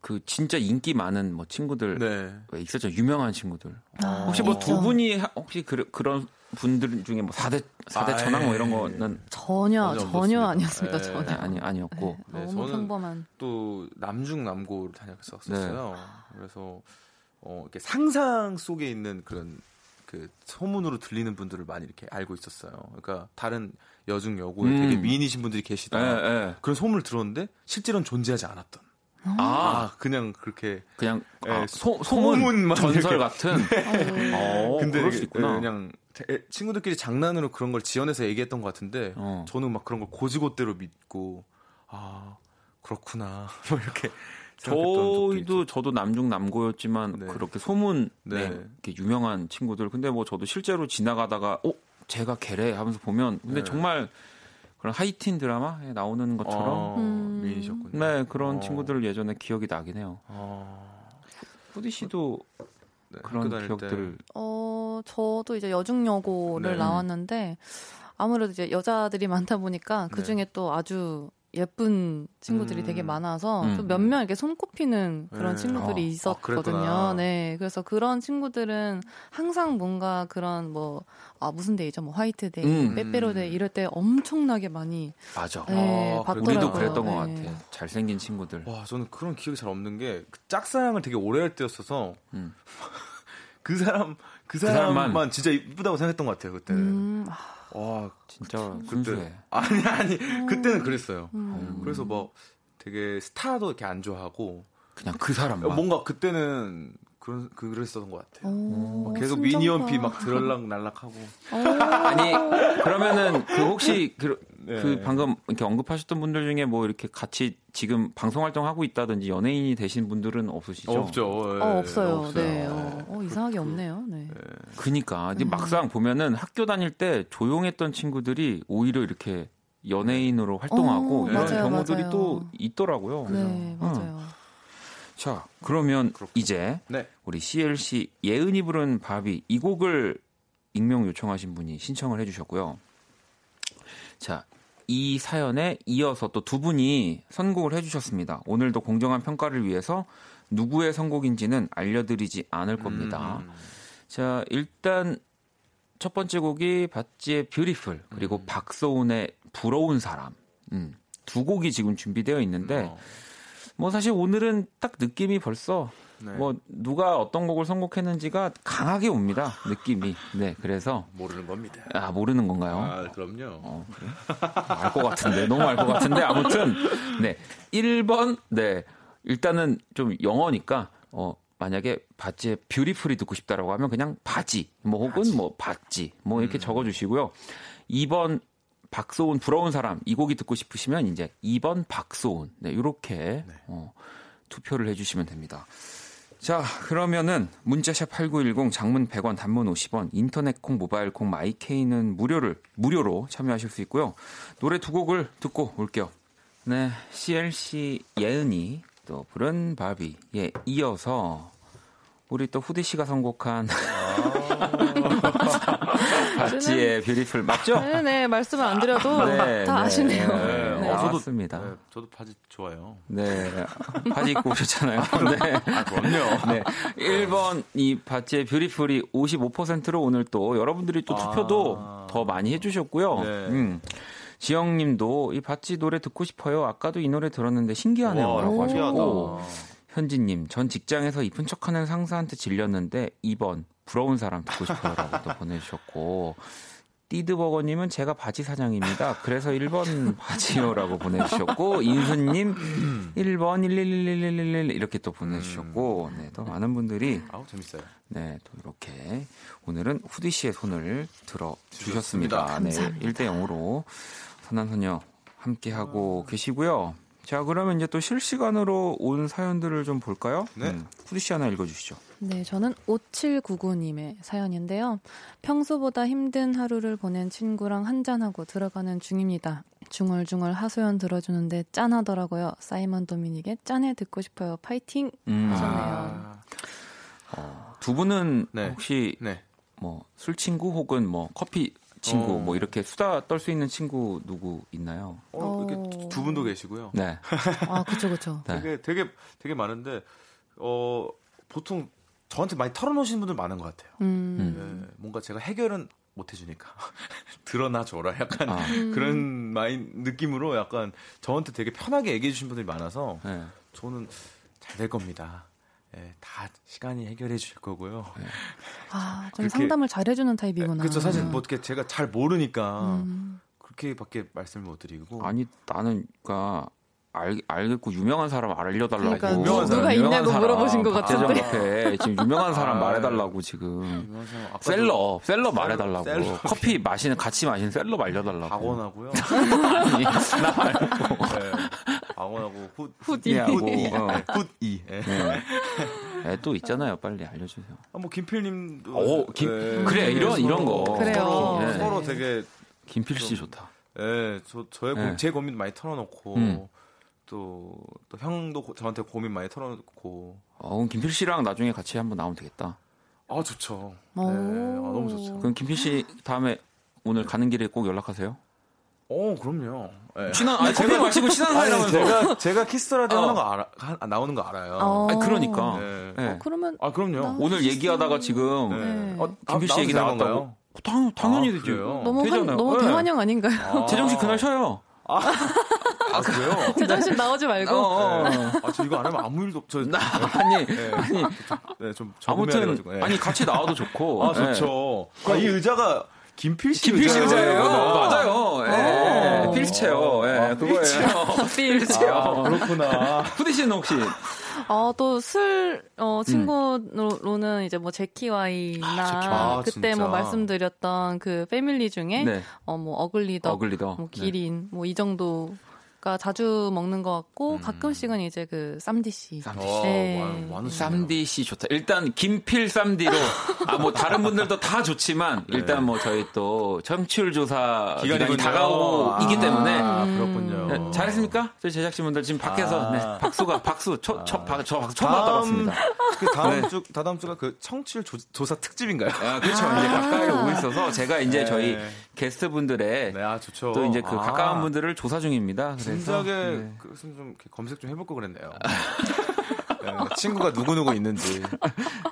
그 네. 진짜 인기 많은 뭐 친구들 네. 왜 있었죠 유명한 친구들 아, 혹시 뭐. 두 분이 하- 혹시 그, 그런 분들 중에 뭐 4대 4대 아, 천왕 뭐 이런 예. 거는 전혀 전혀. 아니었습니다. 네. 전혀. 아니 아니었고 네, 너무 저는- 평범한. 또 남중 남고를 다녔었어요. 네. 그래서 어, 이렇게 상상 속에 있는 그런 그 소문으로 들리는 분들을 많이 이렇게 알고 있었어요. 그러니까 다른 여중 여고에 음. 되게 미인이신 분들이 예, 계시다. 예. 그런 소문을 들었는데 실제로는 존재하지 않았던. 아, 아, 그냥 그렇게. 그냥 예, 아, 소, 소문 소문만 전설. 같은 어, 근데 그럴 수 있구나 그냥 제- 친구들끼리 장난으로 그런 걸 지어내서 얘기했던 것 같은데 어. 저는 막 그런 걸 고지고대로 믿고 아 그렇구나 뭐 이렇게 저희도 저도 남중 남고였지만 네. 그렇게 소문 네. 네. 이렇게 유명한 친구들 근데 뭐 저도 실제로 지나가다가 어 제가 걔래 하면서 보면 근데 네. 정말 그런 하이틴 드라마에 나오는 것처럼 어, 음. 미인이셨군요. 네 그런 어. 친구들 예전에 기억이 나긴 해요. 어, 후디 씨도 네, 그런 기억들 어, 저도 이제 여중여고를 네. 나왔는데 아무래도 이제 여자들이 많다 보니까 그 중에 또 아주 예쁜 친구들이 음. 되게 많아서 음. 좀 몇 명 이렇게 손꼽히는 그런 네. 친구들이 어. 있었거든요. 아. 네. 그래서 그런 친구들은 항상 뭔가 그런 뭐, 아, 무슨 데이죠? 뭐 화이트 데이, 음. 빼빼로 데이 이럴 때 엄청나게 많이 맞아. 네, 아, 받더라고요. 우리도 그랬던 것 네. 같아. 잘생긴 친구들. 와 저는 그런 기억이 잘 없는 게 그 짝사랑을 되게 오래 할 때였어서 음. 그 사람 그 사람만. 사람만 진짜 이쁘다고 생각했던 것 같아요 그때는. 음, 아, 와 진짜 그때. 아니 아니 그때는 그랬어요. 음. 그래서 뭐 되게 스타도 이렇게 안 좋아하고 그냥 그 사람만. 뭔가 그때는 그런 그랬었던 것 같아요. 오, 계속 순정파. 미니언피 막 들을락 날락하고. 오. 아니 그러면은 그 혹시 그, 네. 그 방금 이렇게 언급하셨던 분들 중에 뭐 이렇게 같이 지금 방송 활동 하고 있다든지 연예인이 되신 분들은 없으시죠? 없죠. 예, 어, 없어요. 네. 없어요. 어, 어, 이상하게 없네요. 네. 그니까 음. 막상 보면은 학교 다닐 때 조용했던 친구들이 오히려 이렇게 연예인으로 활동하고 어, 이런 맞아요, 경우들이 맞아요. 또 있더라고요. 네, 맞아요. 자 그러면 이제 네. 우리 CLC 예은이 부른 바비 이 곡을 익명 요청하신 분이 신청을 해주셨고요. 자, 이 사연에 이어서 또 두 분이 선곡을 해주셨습니다. 오늘도 공정한 평가를 위해서 누구의 선곡인지는 알려드리지 않을 겁니다. 음. 자, 일단 첫 번째 곡이 바찌의 뷰티풀 그리고 음. 박소운의 부러운 사람. 음, 두 곡이 지금 준비되어 있는데 어, 뭐 사실 오늘은 딱 느낌이 벌써 네. 뭐 누가 어떤 곡을 선곡했는지가 강하게 옵니다. 느낌이. 네, 그래서 모르는 겁니다. 아 모르는 건가요? 아, 그럼요. 어, 그래? 알것 같은데 너무 알 것 같은데 아무튼 네 1번 네 일단은 좀 영어니까 어 만약에 바지에 뷰티풀이 듣고 싶다라고 하면 그냥 바지 뭐 혹은 뭐 바지 뭐 이렇게 적어주시고요 2번 박소은 부러운 사람 이 곡이 듣고 싶으시면 이제 2번 박소은 네 이렇게 어, 투표를 해주시면 됩니다. 자, 그러면은 문자샵 8910 장문 100원 단문 50원 인터넷 콩 모바일 콩 마이케이는 무료를 무료로 참여하실 수 있고요. 노래 두 곡을 듣고 올게요. 네, CLC 예은이 또 부른 바비에 이어서 우리 또 후디 씨가 선곡한 바지의 뷰티풀 맞죠? 네네 말씀을 안 드려도 네, 다 네. 아시네요. 네, 네. 어, 저도- 맞습니다. 네, 저도 바지 좋아요. 네, 바지 입고 오셨잖아요. 네. 아, 그럼요. 네. 1번 이 바지의 뷰티풀이 55%로 오늘 또 여러분들이 또 투표도 아. 더 많이 해주셨고요. 네. 음. 지영님도 이 바지 노래 듣고 싶어요. 아까도 이 노래 들었는데 신기하네요라고 와, 하셨고. 현진님 전 직장에서 이쁜 척하는 상사한테 질렸는데 2번 부러운 사람 듣고 싶어요라고 또 보내주셨고 띠드버거님은 제가 바지 사장입니다. 그래서 1번 바지요라고 보내주셨고 인수님 1번 1111111 이렇게 또 보내주셨고 네, 또 많은 분들이 아우 재밌어요. 네, 또 이렇게 오늘은 후디 씨의 손을 들어 주셨습니다. 주셨습니다. 네, 1대 0으로 선남선녀 함께 하고 계시고요. 자, 그러면 이제 또 실시간으로 온 사연들을 좀 볼까요? 네. 음, 후디 씨 하나 읽어 주시죠. 네, 저는 5799님의 사연인데요. 평소보다 힘든 하루를 보낸 친구랑 한잔하고 들어가는 중입니다. 중얼중얼 하소연 들어주는데 짠하더라고요. 사이먼 도미닉의 짠해 듣고 싶어요. 파이팅! 음, 하셨네요. 어, 두 분은 네. 혹시 네. 뭐 술 친구 혹은 뭐 커피 친구 어. 뭐 이렇게 수다 떨 수 있는 친구 누구 있나요? 어, 이렇게 어. 두- 두 분도 계시고요. 네. 아, 그쵸, 그쵸. 네. 되게 되게 되게 많은데 어 보통 저한테 많이 털어놓으시는 분들 많은 것 같아요. 음. 네, 뭔가 제가 해결은 못 해주니까 드러나 줘라 약간 아. 그런 마인 느낌으로 약간 저한테 되게 편하게 얘기해 주신 분들이 많아서 네. 저는 잘 될 겁니다. 예, 다 시간이 해결해 주실 거고요. 아, 좀 그렇게- 상담을 잘 해주는 타입이구나. 그렇죠. 사실 뭐 어떻게 제가 잘 모르니까 음. 그렇게밖에 말씀을 못 드리고 아니 나는 그러니까 알, 알겠고 유명한 사람 알려달라고 그러니까 유명한 사람, 누가 유명한 있냐고 사람, 물어보신 것 같은데. 앞에 지금 유명한 사람 아, 말해달라고 지금 유명한 사람 셀럽 셀럽 말해달라고 셀럽. 커피 마시는 같이 마시는 셀럽 알려달라고 박원하고요. 아니, 나 말고 네, 박원하고 훗 후디하고 훗이 어. 네. 예. 네. 네, 또 있잖아요 빨리 알려주세요 아, 뭐 김필님도 오, 김- 네, 그래, 이런- 서로- 이런 거. 그래요. 서로, 네. 서로 되게 김필 씨 좋다 예, 저 저의 고, 네. 제 고민 많이 털어놓고 음. 또, 또 형도 고- 저한테 고민 많이 털어놓고 어, 김필 씨랑 나중에 같이 한번 나오면 되겠다 아 좋죠. 네, 오. 아, 너무 좋죠. 그럼 김필 씨 다음에 오늘 가는 길에 꼭 연락하세요 어 그럼요. 예. 친한 아니 커피 마시고 친한 아니, 사이라면서 제가 제가 키스 라디오 어. 하는 거 알아 하- 나오는 거 알아요. 어. 아니, 그러니까 네. 네. 어, 그러면 아 그럼요. 나- 오늘 얘기하다가 지금 네. 네. 어, 김필 씨 얘기 되는 나왔다고 건가요? 당, 당연히 아, 되죠? 너무 한, 되잖아요. 너무 네. 대환영 아닌가요? 아. 재정 씨 그날 쉬어요. 아 그래요? 제정신 나오지 말고. 어, 어. 아저 이거 안 하면 아무 일도 없. 저 나, 아니, 네. 아니, 네, 좀 아무튼, 적응해가지고. 네. 아니, 같이 나와도 좋고. 아 예. 좋죠. 아, 이 의자가 김필 씨 김필 씨 의자예요. 의자예요. 맞아요. 예. 어. 필체요. 예, 아, 그거예요. 필체요. 아, 그렇구나. 후디 씨는 혹시 어, 또 술, 어, 친구로는 이제 뭐 제키와이나 아, 그때 진짜. 뭐 말씀드렸던 그 패밀리 중에 네. 어, 뭐 어글리더, 어글리더. 뭐 기린, 뭐 이 정도 가 자주 먹는 것 같고 음. 가끔씩은 이제 그 쌈디 씨. 쌈디 어, 네. 많- 많으시네요. 쌈디 씨 좋다. 일단 김필 쌈디로 아 뭐 다른 분들도 다 좋지만 일단 뭐 저희 또 청취율 조사 기간이 네. 다가오기 아, 때문에 아, 그렇군요. 네, 잘했습니까? 저희 제작진분들 지금 밖에서 아. 네, 박수가 박수 박, 저 박수 처음 받아 봤습니다. 그 다음 네. 주 다다음 주가 그 청취율 조, 조사 특집인가요? 아, 그렇죠. 이제 가까이 오고 있어서 제가 이제 네. 저희 게스트분들의 네, 아 좋죠. 또 이제 그 아, 가까운 분들을 조사 중입니다. 그래서 진작에 네. 그것은 좀 검색 좀 해볼 거 그랬네요. 네, 친구가 누구 누구 있는지.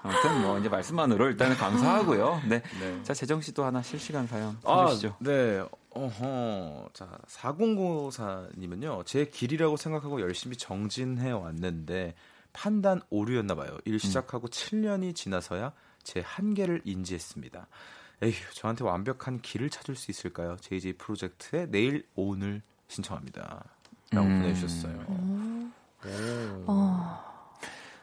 아무튼 뭐 이제 말씀만으로 일단은 감사하고요. 네. 네. 자, 재정 씨도 하나 실시간 사연 아, 해주시죠. 네. 어허. 자, 4094님은요. 제 길이라고 생각하고 열심히 정진해 왔는데 판단 오류였나 봐요. 음. 일 시작하고 7년이 지나서야 제 한계를 인지했습니다. 에휴, 저한테 완벽한 길을 찾을 수 있을까요? JJ 프로젝트의 내일 오늘 신청합니다. 라고 음. 보내주셨어요. 어,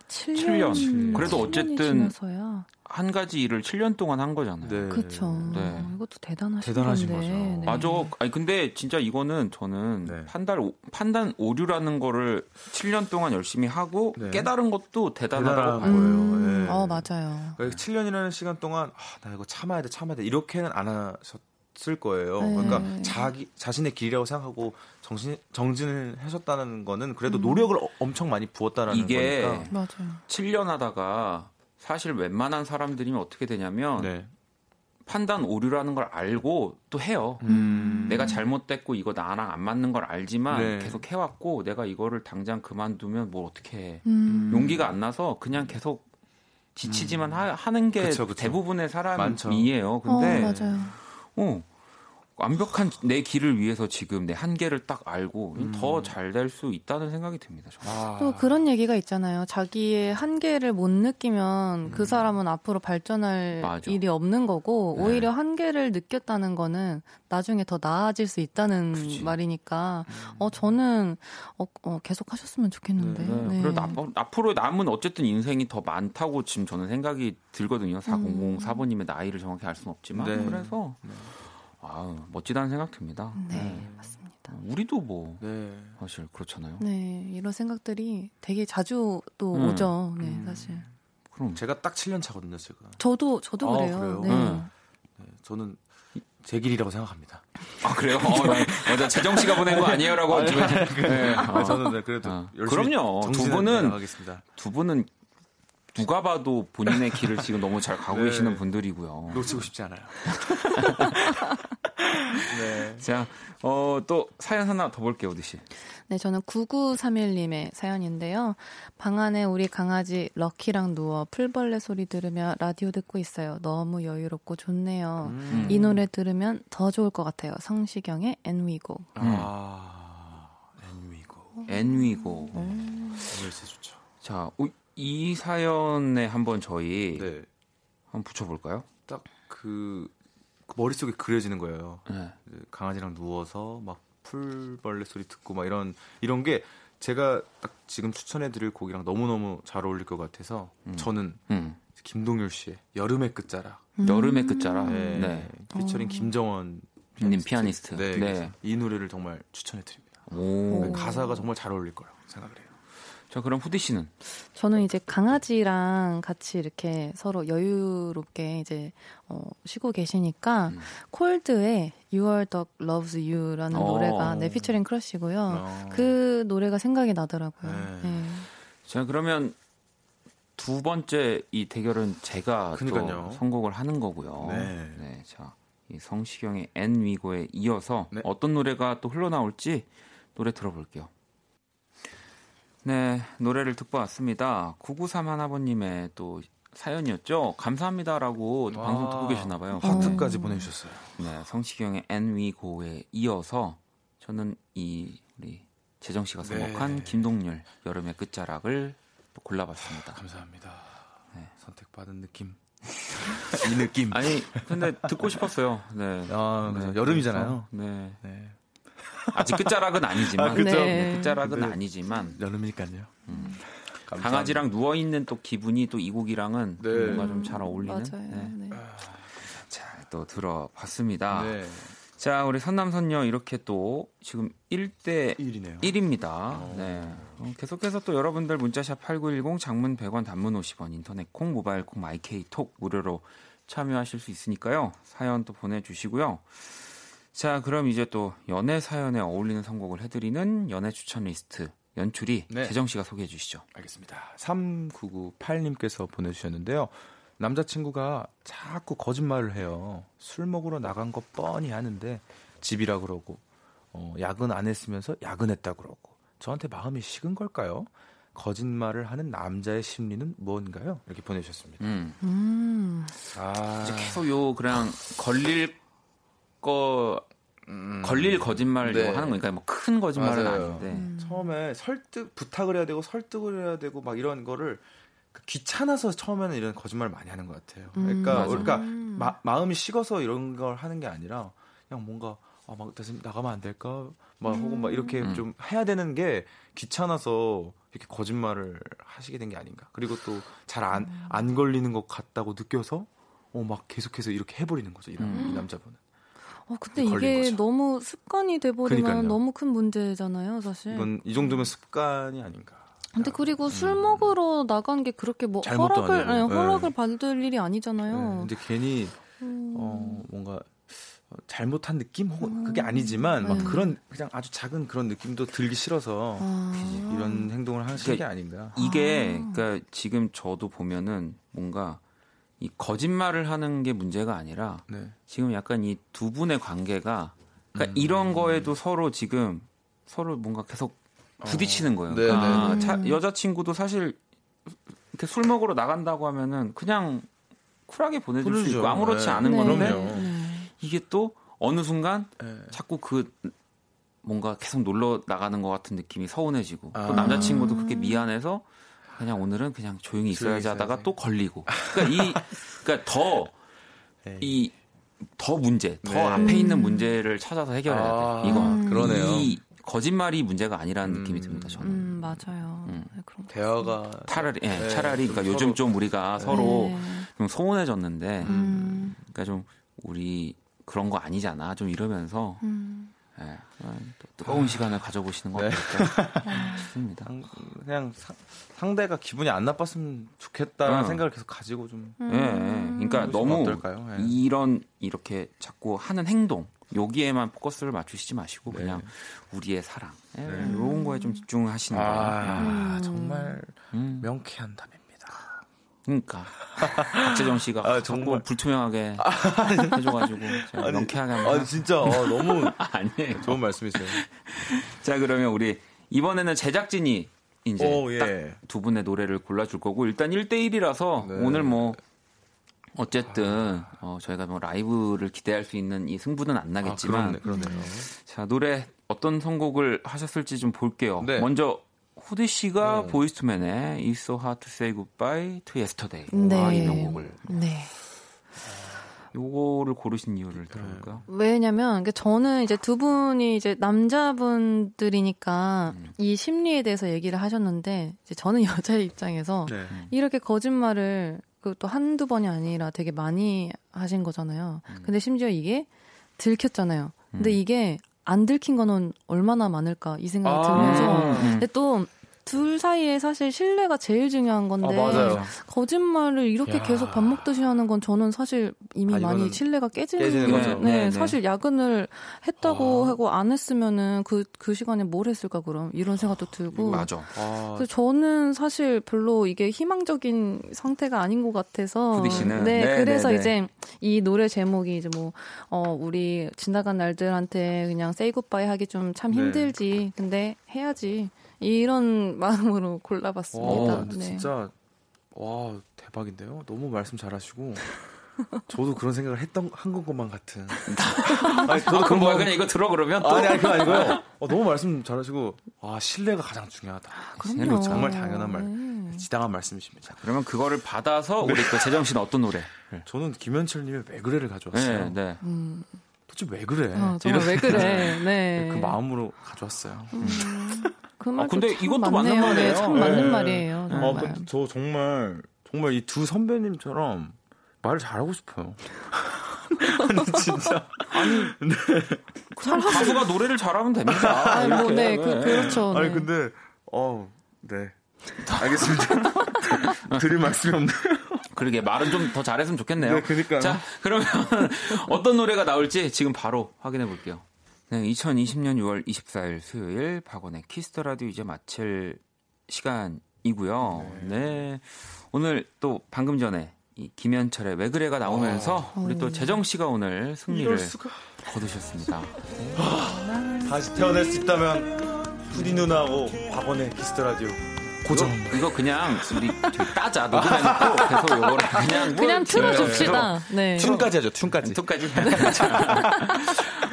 7년. 7년. 그래도 어쨌든 지나서야. 한 가지 일을 7년 동안 한 거잖아요. 네. 그쵸. 네. 이것도 대단하신 대단하신 건데. 거죠. 네. 맞아. 아니 근데 진짜 이거는 저는 네. 판단 오- 판단 오류라는 거를 7년 동안 열심히 하고 네. 깨달은 것도 대단하다고 봐요. 음, 예. 어, 맞아요. 그러니까 7년이라는 시간 동안 아, 나 이거 참아야 돼, 참아야 돼 이렇게는 안 하셨 없을 거예요. 네. 그러니까 자기 자신의 길이라고 생각하고 정신 정진을 하셨다는 거는 음. 그래도 노력을 어- 엄청 많이 부었다라는 이게 거니까. 맞아요. 7년 하다가 사실 웬만한 사람들이면 어떻게 되냐면 네. 판단 오류라는 걸 알고 또 해요. 음. 내가 잘못됐고 이거 나랑 안 맞는 걸 알지만 네. 계속 해왔고 내가 이거를 당장 그만두면 뭘 어떻게 해. 음. 용기가 안 나서 그냥 계속 지치지만 하, 는게 음. 그쵸, 그쵸. 대부분의. 사람이에요. 근데 어, 맞아요. 어, 완벽한 내 길을 위해서 지금 내 한계를 딱 알고 음. 더잘 될 수 있다는 생각이 듭니다. 저는. 아. 또 그런 얘기가 있잖아요. 자기의 한계를 못 느끼면 그 사람은 앞으로 발전할 음. 맞아. 일이 없는 거고 네. 오히려 한계를 느꼈다는 거는 나중에 더 나아질 수 있다는 그치. 말이니까 어 저는 어, 어, 계속 하셨으면 좋겠는데. 네, 네. 그래도 앞, 앞으로 남은 어쨌든 인생이 더 많다고 지금 저는 생각이 들거든요. 4004번님의 나이를 정확히 알 수는 없지만 네. 그래서 아우, 멋지다는 생각 듭니다. 네, 맞습니다. 우리도 뭐 네. 사실 그렇잖아요. 네, 이런 생각들이 되게 자주 또 음. 오죠. 네, 음. 사실. 그럼 제가 딱 7년 차거든요, 제가. 저도 저도 아, 그래요. 그래요? 네. 음. 네, 저는 제 길이라고 생각합니다. 아 그래요? 어, 나- 맞아 재정 씨가 보낸 거 아니에요라고 지금 네. 아, 저는 네, 그래도 아, 열심히 그럼요. 두 분은. 두 분은 누가 봐도 본인의 길을 지금 너무 잘 가고 네. 계시는 분들이고요. 놓치고 싶지 않아요. 네. 자, 어, 또 사연 하나 더 볼게요, 오디 씨. 네, 저는 9931님의 사연인데요. 방 안에 우리 강아지 럭키랑 누워 풀벌레 소리 들으며 라디오 듣고 있어요. 너무 여유롭고 좋네요. 음. 이 노래 들으면 더 좋을 것 같아요. 성시경의 엔위고. 아, 엔위고. 엔위고. 음. 열쇠 좋죠. 자, 어, 이 사연에 한번 저희 네. 한번 붙여볼까요? 딱그 머릿속에 그려지는 거예요. 네. 강아지랑 누워서 막 풀벌레 소리 듣고 막 이런 이런 게 제가 딱 지금 추천해 드릴 곡이랑 너무너무 잘 어울릴 것 같아서 저는 음. 김동률 씨의 여름의 끝자락 여름의 끝자락. 네. 네. 피처링 김정원 님 피아니스트. 네, 네. 이 노래를 정말 추천해 드립니다. 오. 가사가 정말 잘 어울릴 거라고 생각을 해요. 자, 그럼 후디 씨는? 저는 이제 강아지랑 같이 이렇게 서로 여유롭게 이제 어, 쉬고 계시니까 음. 콜드의 Your Dog Loves You라는 어. 노래가 네 피처링 크러쉬고요. 어. 그 노래가 생각이 나더라고요. 네. 네. 자, 그러면 두 번째 이 대결은 제가 그러니까요. 또 선곡을 하는 거고요. 네. 자, 이 성시경의 엔 위고에 이어서 네. 어떤 노래가 또 흘러나올지 노래 들어볼게요. 네, 노래를 듣고 왔습니다. 993 하나번님의 또 사연이었죠. 감사합니다라고 또 와. 방송 듣고 계셨나 봐요. 하트까지 보내주셨어요. 네, 성시경의 엔 위고에 이어서 저는 이 우리 재정 씨가 선곡한 네. 김동률 여름의 끝자락을 또 골라봤습니다. 감사합니다. 네. 선택받은 느낌. 이 느낌. 아니 근데 듣고 싶었어요. 네. 아, 그죠. 여름이잖아요. 네. 네. 아직 끝자락은 아니지만 아, 그쵸. 네. 끝자락은 네. 아니지만 여름이니까요. 감사합니다. 강아지랑 누워 있는 또 기분이 또 이 곡이랑은 네. 뭔가 좀 잘 어울리는. 맞아요. 네. 네. 잘또 들어봤습니다. 네. 자, 우리 선남선녀 이렇게 또 지금 1대 1이네요. 1입니다. 네. 어, 계속해서 또 여러분들 문자샵 8910 장문 100원 단문 50원 인터넷 콩 모바일 콩 마이케이 톡 무료로 참여하실 수 있으니까요. 사연 또 보내 주시고요. 자, 그럼 이제 또 연애 사연에 어울리는 선곡을 해드리는 연애 추천 리스트 연출이 네. 재정 씨가 소개해 주시죠. 알겠습니다. 3998님께서 보내주셨는데요. 남자친구가 자꾸 거짓말을 해요. 술 먹으러 나간 거 뻔히 아는데 집이라 그러고 어, 야근 안 했으면서 야근했다 그러고 저한테 마음이 식은 걸까요? 거짓말을 하는 남자의 심리는 뭔가요? 이렇게 보내주셨습니다. 음. 음. 아, 이제 계속 요 그냥 걸릴 거 걸릴 거짓말 네. 하는 거니까 뭐 큰 거짓말은 맞아요. 아닌데. 음. 처음에 설득 부탁을 해야 되고 설득을 해야 되고 막 이런 거를 그 귀찮아서 처음에는 이런 거짓말을 많이 하는 것 같아요. 음, 그러니까. 그러니까 음. 마, 마음이 식어서 이런 걸 하는 게 아니라 그냥 뭔가 아, 막 다시 나가면 안 될까? 막 혹은 막 이렇게 음. 좀 해야 되는 게 귀찮아서 이렇게 거짓말을 하시게 된 게 아닌가. 그리고 또 잘 안안 음. 걸리는 것 같다고 느껴서 어 막 계속해서 이렇게 해버리는 거죠. 이, 남- 음. 이 남자분은. 어, 근데 이게 거죠. 너무 습관이 돼버리면 그러니까요. 너무 큰 문제잖아요, 사실. 이건 이 정도면 습관이 아닌가. 근데 그리고 술 음. 먹으러 나간 게 그렇게 뭐 허락을 아니고. 네, 허락을 네. 받을 일이 네, 아니잖아요. 근데 괜히 음. 어, 뭔가 잘못한 느낌 혹은 그게 아니지만 막 네. 그런 그냥 아주 작은 그런 느낌도 들기 싫어서 아. 이런 행동을 게 그러니까 아닌가. 이게 아. 그러니까 지금 저도 보면은 뭔가 이 거짓말을 하는 게 문제가 아니라 네. 지금 약간 이 두 분의 관계가 그러니까 음. 이런 거에도 서로 지금 서로 뭔가 계속 부딪히는 거예요. 네, 그러니까 네, 네. 자- 여자친구도 사실 이렇게 술 먹으러 나간다고 하면은 그냥 쿨하게 보내줄 수 보내죠. 있고 아무렇지 네. 않은 네. 건데. 네. 이게 또 어느 순간 네. 자꾸 그 뭔가 계속 놀러 나가는 것 같은 느낌이 서운해지고 아. 또 남자친구도 그렇게 미안해서 그냥 오늘은 그냥 조용히 있어야지 조용히 하다가 있어야지. 또 걸리고 그러니까 이 그러니까 더 네. 이더 문제, 더 네. 앞에 있는 문제를 찾아서 해결해야 아, 돼. 이건 음. 그러네요. 이 거짓말이 문제가 아니라는 음. 느낌이 듭니다. 저는 음, 맞아요. 음. 네, 그런. 대화가 차라리 예, 네, 차라리 그러니까 좀 요즘 서로- 좀 우리가 서로 네. 좀 소원해졌는데 음, 그러니까 좀 우리 그런 거 아니잖아. 좀 이러면서 음. 예, 또 뜨거운 시간을 가져보시는 거 네. 상- 그냥 사- 상대가 기분이 안 나빴으면 좋겠다는 어. 생각을 계속 가지고 좀 예, 예. 그러니까 해보시면 너무 어떨까요? 예. 이런 이렇게 자꾸 하는 행동 여기에만 포커스를 맞추시지 마시고 네. 그냥 우리의 사랑 예, 네. 이런 거에 좀 집중하시는 거예요. 아, 음. 정말 음, 명쾌한 답입니다. 그러니까 박재정 씨가 아, 정말. 불투명하게 해줘가지고 제가 명쾌하게 한번 아 진짜 어, 너무 아니에요. 좋은 말씀이세요. 자 그러면 우리 이번에는 제작진이 이제 오, 예. 딱두 분의 노래를 골라줄 거고 일단 1대1이라서 네. 오늘 뭐 어쨌든 어, 저희가 뭐 라이브를 기대할 수 있는 이 승부는 안 아, 나겠지만 그렇네, 그러네요. 자 노래 어떤 선곡을 하셨을지 좀 볼게요. 네. 먼저 후디 씨가 네. 보이스투맨의 It's So Hard to Say Goodbye to Yesterday 네. 아, 이 명곡을 네. 요거를 고르신 이유를 들어볼까요? 왜냐면 저는 이제 두 분이 이제 남자분들이니까 음. 이 심리에 대해서 얘기를 하셨는데 이제 저는 여자의 입장에서 네. 이렇게 거짓말을 그것도 한두 번이 아니라 되게 많이 하신 거잖아요. 음. 근데 심지어 이게 들켰잖아요. 근데 음. 이게 안 들킨 거는 얼마나 많을까 이 생각이 아, 들면서 음. 근데 또 둘 사이에 사실 신뢰가 제일 중요한 아, 건데 맞아요. 거짓말을 이렇게 야. 계속 밥 먹듯이 하는 건 저는 사실 이미 아, 많이 신뢰가 깨지는 깨지는 거- 거죠. 네, 네, 네. 사실 야근을 했다고 아. 하고 안 했으면은 그그 시간에 뭘 했을까 그럼 이런 생각도 들고 맞아. 아, 그래서 저는 사실 별로 이게 희망적인 상태가 아닌 것 같아서. 네, 네, 그래서 네, 네. 이제 이 노래 제목이 이제 뭐, 어, 우리 지나간 날들한테 그냥 세이 굿바이 하기 좀참 네. 힘들지. 근데 해야지. 이런 마음으로 골라봤습니다. 와, 네. 진짜 와 대박인데요. 너무 말씀 잘하시고 저도 그런 생각을 했던 한 것만 같은. 아니, 저도 아, 그럼 뭐야 마음- 그냥 이거 들어 그러면 또 아니 아니 그건 아니고요. 어, 너무 말씀 잘하시고 아 신뢰가 가장 중요하다. 그럼요. 정말 당연한 말. 네. 지당한 말씀이십니다. 그러면 그거를 받아서 우리 또 재정 씨는 어떤 노래? 저는 김현철님의 왜 그래를 가져왔어요. 네, 네. 음, 도대체 왜 그래? 어, 정말 이런 왜 그래. 네. 그 마음으로 가져왔어요. 음, 그 아, 근데 참 이것도 맞네요. 맞는 말이에요. 네, 참 맞는 네. 말이에요. 아, 정말. 근데 저 정말 정말 이 두 선배님처럼 말을 잘하고 싶어요. 아니 진짜 그냥 가수가 노래를 잘하면 됩니다. 아, 뭐, 이렇게. 네, 그, 그렇죠. 아니 네. 근데 어 네. 알겠습니다. 드릴 말씀이 없네요. 그러게 말은 좀 더 잘했으면 좋겠네요. 네, 그러니까요. 자, 그러면 어떤 노래가 나올지 지금 바로 확인해 볼게요. 네, 2020년 6월 24일 수요일 박원의 Kiss the Radio 이제 마칠 시간이고요. 네. 오늘 또 방금 전에 이 김현철의 왜 그래가 나오면서 우리 또 재정 씨가 오늘 승리를. 거두셨습니다. 다시 태어날 수 있다면 후디 누나하고 박원의 Kiss the Radio 고정. 이거, 이거 그냥 우리 따자 녹음해놓고 계속 요거를 그냥 그냥 뭐 틀어줍시다. 네. 춤까지 하죠. 춤까지. 톡까지.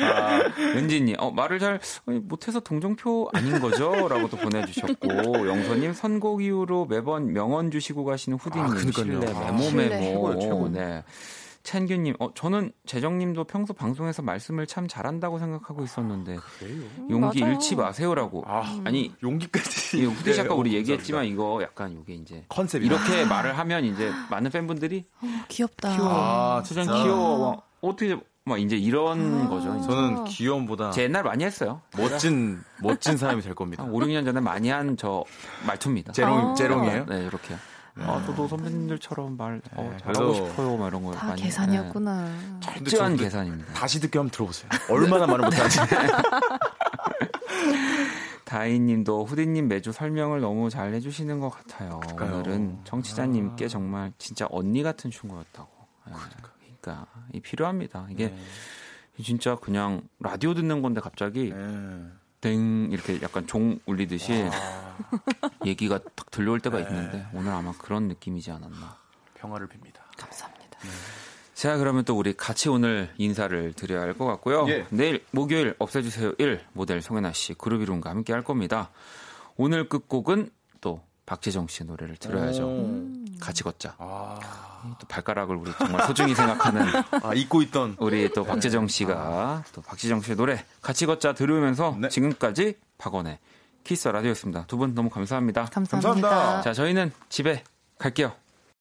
아, 은지님, 어, 말을 잘 못해서 동정표 아닌 거죠? 라고 또 보내주셨고, 영서님, 선곡 이후로 매번 명언 주시고 가시는 후디님, 아. 신뢰, 아, 메모. 메모. 최고예요, 최고. 네. 찬규님, 어, 저는 재정님도 평소 방송에서 말씀을 참 잘한다고 생각하고 있었는데, 그래요? 용기 맞아요. 잃지 마세요라고. 아, 아니, 용기까지. 이 후디 씨 아까 네, 우리 어, 얘기했지만. 이거 약간 이게 이제, 컨셉이 이렇게 말을 하면 이제 많은 팬분들이 귀엽다. 귀여워. 아, 진짜. 귀여워. 어떻게 막 이제 이런 거죠. 이제. 저는 귀여움보다 제 옛날 많이 했어요. 멋진 멋진 사람이 될 겁니다. 한 5, 6년 전에 많이 한 저 말투입니다. 제롱 아. 제롱이에요? 네, 이렇게. 아, 저도 선배님들처럼 말 어, 네, 잘하고 싶어요. 막 이런 거 다 많이. 계산이었구나. 네, 철저한 저도 계산입니다. 다시 듣기 한번 들어보세요. 얼마나 말을 못하는지. 다희님도 후디님 매주 설명을 너무 잘 해주시는 것 같아요. 그러니까요. 오늘은 청취자님께 정말 진짜 언니 같은 충고였다고. 예, 그러니까 이 필요합니다. 이게 네. 진짜 그냥 라디오 듣는 건데 갑자기 네. 땡 이렇게 약간 종 울리듯이 아, 얘기가 딱 들려올 때가 네. 있는데 오늘 아마 그런 느낌이지 않았나. 평화를 빕니다. 감사합니다. 자, 그러면 또 우리 같이 오늘 인사를 드려야 할 것 같고요. 예. 내일 목요일 없애주세요 1 모델 송혜나 씨 그룹 이름과 함께 할 겁니다. 오늘 끝곡은 또 박재정 씨의 노래를 들어야죠. 오. 같이 걷자. 아, 또 발가락을 우리 정말 소중히 생각하는 아, 잊고 있던 우리 또 박재정 씨가 또 박재정 씨의 노래 같이 걷자 들으면서 네. 지금까지 박원의 키스 라디오였습니다. 두 분 너무 감사합니다. 감사합니다. 감사합니다. 자, 저희는 집에 갈게요.